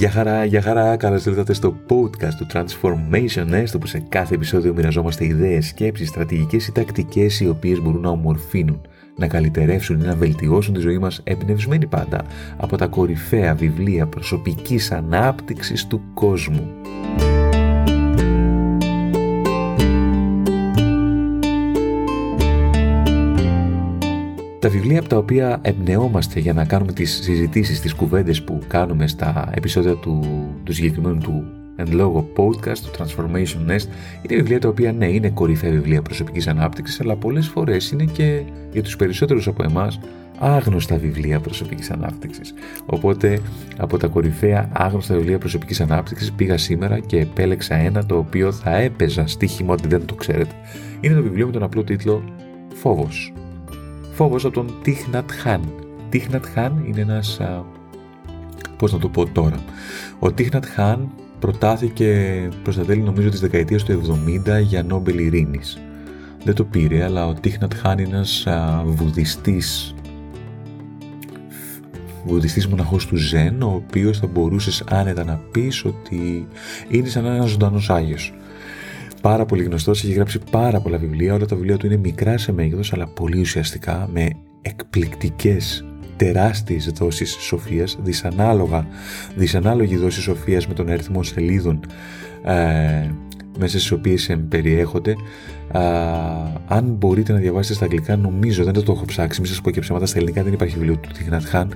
Γεια χαρά, γεια χαρά, καλώς ήρθατε στο podcast του Transformation Nest όπου σε κάθε επεισόδιο μοιραζόμαστε ιδέες, σκέψεις, στρατηγικές ή τακτικές οι οποίες μπορούν να ομορφύνουν, να καλυτερεύσουν ή να βελτιώσουν τη ζωή μας εμπνευσμένοι πάντα από τα κορυφαία βιβλία προσωπικής ανάπτυξης του κόσμου. Τα βιβλία από τα οποία εμπνεόμαστε για να κάνουμε τις συζητήσεις, τις κουβέντες που κάνουμε στα επεισόδια του, του συγκεκριμένου του εν λόγω podcast, του Transformation Nest, είναι βιβλία τα οποία ναι, είναι κορυφαία βιβλία προσωπικής ανάπτυξης, αλλά πολλές φορές είναι και για τους περισσότερους από εμάς άγνωστα βιβλία προσωπικής ανάπτυξης. Οπότε από τα κορυφαία άγνωστα βιβλία προσωπικής ανάπτυξης πήγα σήμερα και επέλεξα ένα το οποίο θα έπαιζα στοίχημα ότι δεν το ξέρετε. Είναι το βιβλίο με τον απλό τίτλο «Φόβος» φόβος από τον Τίχνατ Χάν. Τίχνατ Χάν είναι ένας, α, πώς να το πω τώρα, ο Τίχνατ Χάν προτάθηκε προς τα τέλη νομίζω της δεκαετίας του 70 για Νόμπελ Ειρήνης. Δεν το πήρε, αλλά ο Τίχνατ Χάν είναι ένας α, βουδιστής βουδιστής μοναχός του Ζεν, ο οποίος θα μπορούσες άνετα να πεις ότι είναι σαν ένας ζωντανός Άγιος πάρα πολύ γνωστός, έχει γράψει πάρα πολλά βιβλία. Όλα τα βιβλία του είναι μικρά σε μέγεθος, αλλά πολύ ουσιαστικά, με εκπληκτικές τεράστιες δόσεις σοφίας, δυσανάλογα, δυσανάλογη δόση σοφίας με τον αριθμό σελίδων ε, μέσα στις οποίες περιέχονται. αν μπορείτε να διαβάσετε στα αγγλικά, νομίζω δεν το έχω ψάξει, μην σας πω και ψέματα στα ελληνικά, δεν υπάρχει βιβλίο του Τιγνατ Χάν,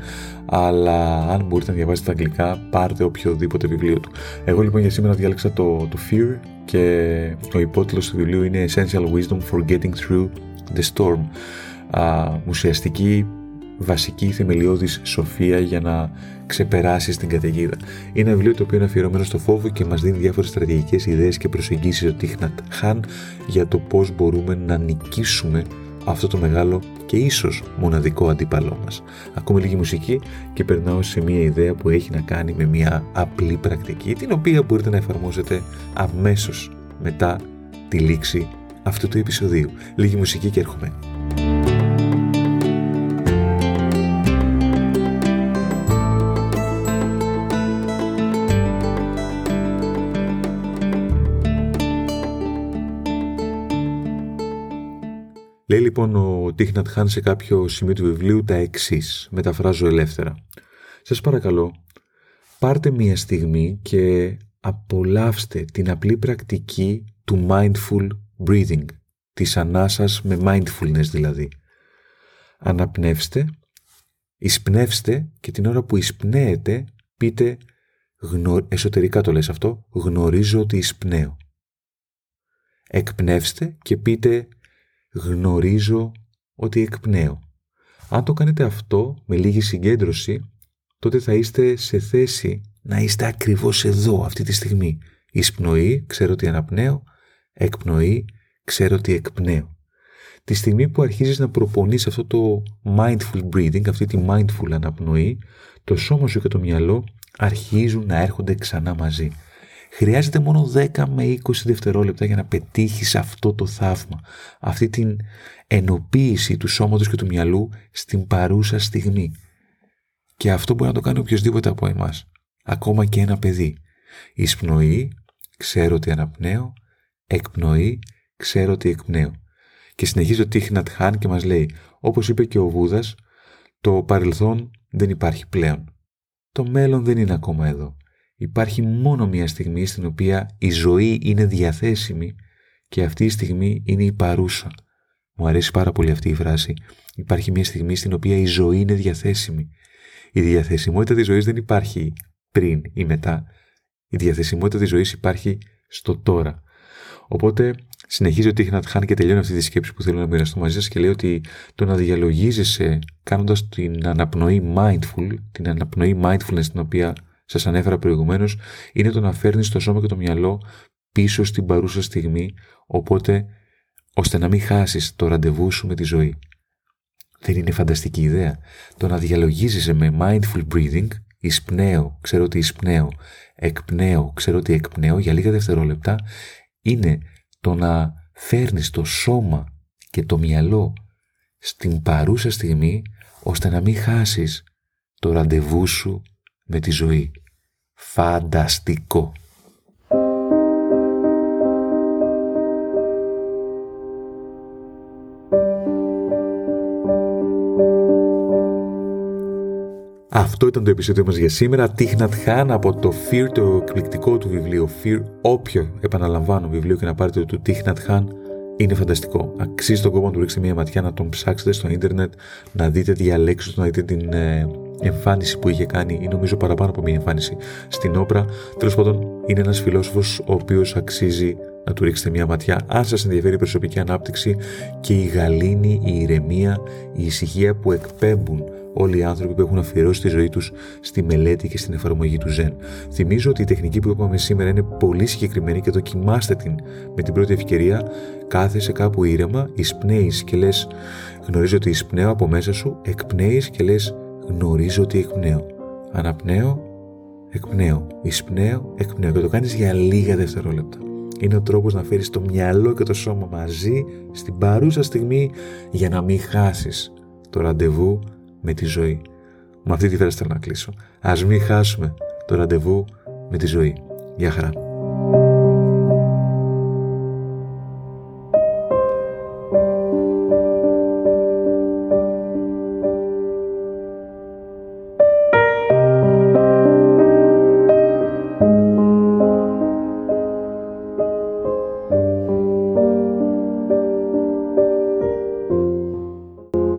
αλλά αν μπορείτε να διαβάσετε στα αγγλικά, πάρτε οποιοδήποτε βιβλίο του. Εγώ λοιπόν για σήμερα διάλεξα το, το Fear και ο υπότιτλος του βιβλίου είναι Essential Wisdom for Getting Through the Storm. Α, ουσιαστική βασική θεμελιώδης σοφία για να ξεπεράσει την καταιγίδα. Είναι ένα βιβλίο το οποίο είναι αφιερωμένο στο φόβο και μας δίνει διάφορες στρατηγικές ιδέες και προσεγγίσεις ο Τίχνατ Χάν για το πώς μπορούμε να νικήσουμε αυτό το μεγάλο και ίσως μοναδικό αντίπαλό μας. Ακούμε λίγη μουσική και περνάω σε μια ιδέα που έχει να κάνει με μια απλή πρακτική την οποία μπορείτε να εφαρμόσετε αμέσως μετά τη λήξη αυτού του επεισοδίου. Λίγη μουσική και έρχομαι. Λέει λοιπόν ο Τίχνατ Χάν σε κάποιο σημείο του βιβλίου τα εξής. Μεταφράζω ελεύθερα. Σας παρακαλώ, πάρτε μία στιγμή και απολαύστε την απλή πρακτική του mindful breathing, της ανάσας με mindfulness δηλαδή. Αναπνεύστε, εισπνεύστε και την ώρα που εισπνέετε πείτε, εσωτερικά το λες αυτό, γνωρίζω ότι εισπνέω. Εκπνεύστε και πείτε γνωρίζω ότι εκπνέω. Αν το κάνετε αυτό με λίγη συγκέντρωση, τότε θα είστε σε θέση να είστε ακριβώς εδώ αυτή τη στιγμή. Εισπνοή, ξέρω ότι αναπνέω, εκπνοή, ξέρω ότι εκπνέω. Τη στιγμή που αρχίζεις να προπονείς αυτό το mindful breathing, αυτή τη mindful αναπνοή, το σώμα σου και το μυαλό αρχίζουν να έρχονται ξανά μαζί. Χρειάζεται μόνο 10 με 20 δευτερόλεπτα για να πετύχεις αυτό το θαύμα, αυτή την ενοποίηση του σώματος και του μυαλού στην παρούσα στιγμή. Και αυτό μπορεί να το κάνει οποιοδήποτε από εμάς, ακόμα και ένα παιδί. Εισπνοή, ξέρω ότι αναπνέω, εκπνοή, ξέρω ότι εκπνέω. Και συνεχίζει ο Τίχνατ Χάν και μας λέει, όπως είπε και ο Βούδας, το παρελθόν δεν υπάρχει πλέον. Το μέλλον δεν είναι ακόμα εδώ. Υπάρχει μόνο μια στιγμή στην οποία η ζωή είναι διαθέσιμη και αυτή η στιγμή είναι η παρούσα. Μου αρέσει πάρα πολύ αυτή η φράση. Υπάρχει μια στιγμή στην οποία η ζωή είναι διαθέσιμη. Η διαθεσιμότητα της ζωής δεν υπάρχει πριν ή μετά. Η διαθεσιμότητα της ζωής υπάρχει στο τώρα. Οπότε συνεχίζει ο Τίχνατ Χάν και τελειώνει αυτή τη σκέψη που θέλω να μοιραστώ μαζί σας και λέει ότι το να διαλογίζεσαι κάνοντας την αναπνοή mindful, την αναπνοή mindfulness την οποία Σας ανέφερα προηγουμένως, είναι το να φέρνεις το σώμα και το μυαλό πίσω στην παρούσα στιγμή, οπότε ώστε να μην χάσεις το ραντεβού σου με τη ζωή. Δεν είναι φανταστική ιδέα. Το να διαλογίζεσαι με mindful breathing, εισπνέω, ξέρω ότι εισπνέω, εκπνέω, ξέρω ότι εκπνέω για λίγα δευτερόλεπτα, είναι το να φέρνεις το σώμα και το μυαλό στην παρούσα στιγμή, ώστε να μην χάσεις το ραντεβού σου με τη ζωή. Φανταστικό. Αυτό ήταν το επεισόδιο μας για σήμερα. Τίχνατ Χάν από το Fear, το εκπληκτικό του βιβλίο Fear, όποιο επαναλαμβάνω βιβλίο και να πάρετε το του Τίχνατ Χάν, είναι φανταστικό. Αξίζει τον κόπο να του ρίξετε μια ματιά, να τον ψάξετε στο ίντερνετ, να δείτε διαλέξεις, να δείτε την ε, εμφάνιση που είχε κάνει, ή νομίζω παραπάνω από μια εμφάνιση στην όπρα. Τέλος πάντων, είναι ένας φιλόσοφος ο οποίος αξίζει να του ρίξετε μια ματιά. Αν σας ενδιαφέρει η προσωπική ανάπτυξη και η γαλήνη, η ηρεμία, η ησυχία που εκπέμπουν όλοι οι άνθρωποι που έχουν αφιερώσει τη ζωή τους στη μελέτη και στην εφαρμογή του Zen. Θυμίζω ότι η τεχνική που είπαμε σήμερα είναι πολύ συγκεκριμένη και δοκιμάστε την με την πρώτη ευκαιρία. Κάθεσαι κάπου ήρεμα, εισπνέεις και λες: Γνωρίζω ότι εισπνέω από μέσα σου, εκπνέεις και λες: Γνωρίζω ότι εκπνέω. Αναπνέω, εκπνέω. Εισπνέω, εκπνέω. Και το κάνεις για λίγα δευτερόλεπτα. Είναι ο τρόπος να φέρεις το μυαλό και το σώμα μαζί στην παρούσα στιγμή για να μην χάσεις το ραντεβού με τη ζωή. Με αυτή τη φράση θέλω να κλείσω. Ας μην χάσουμε το ραντεβού με τη ζωή. Γεια χαρά.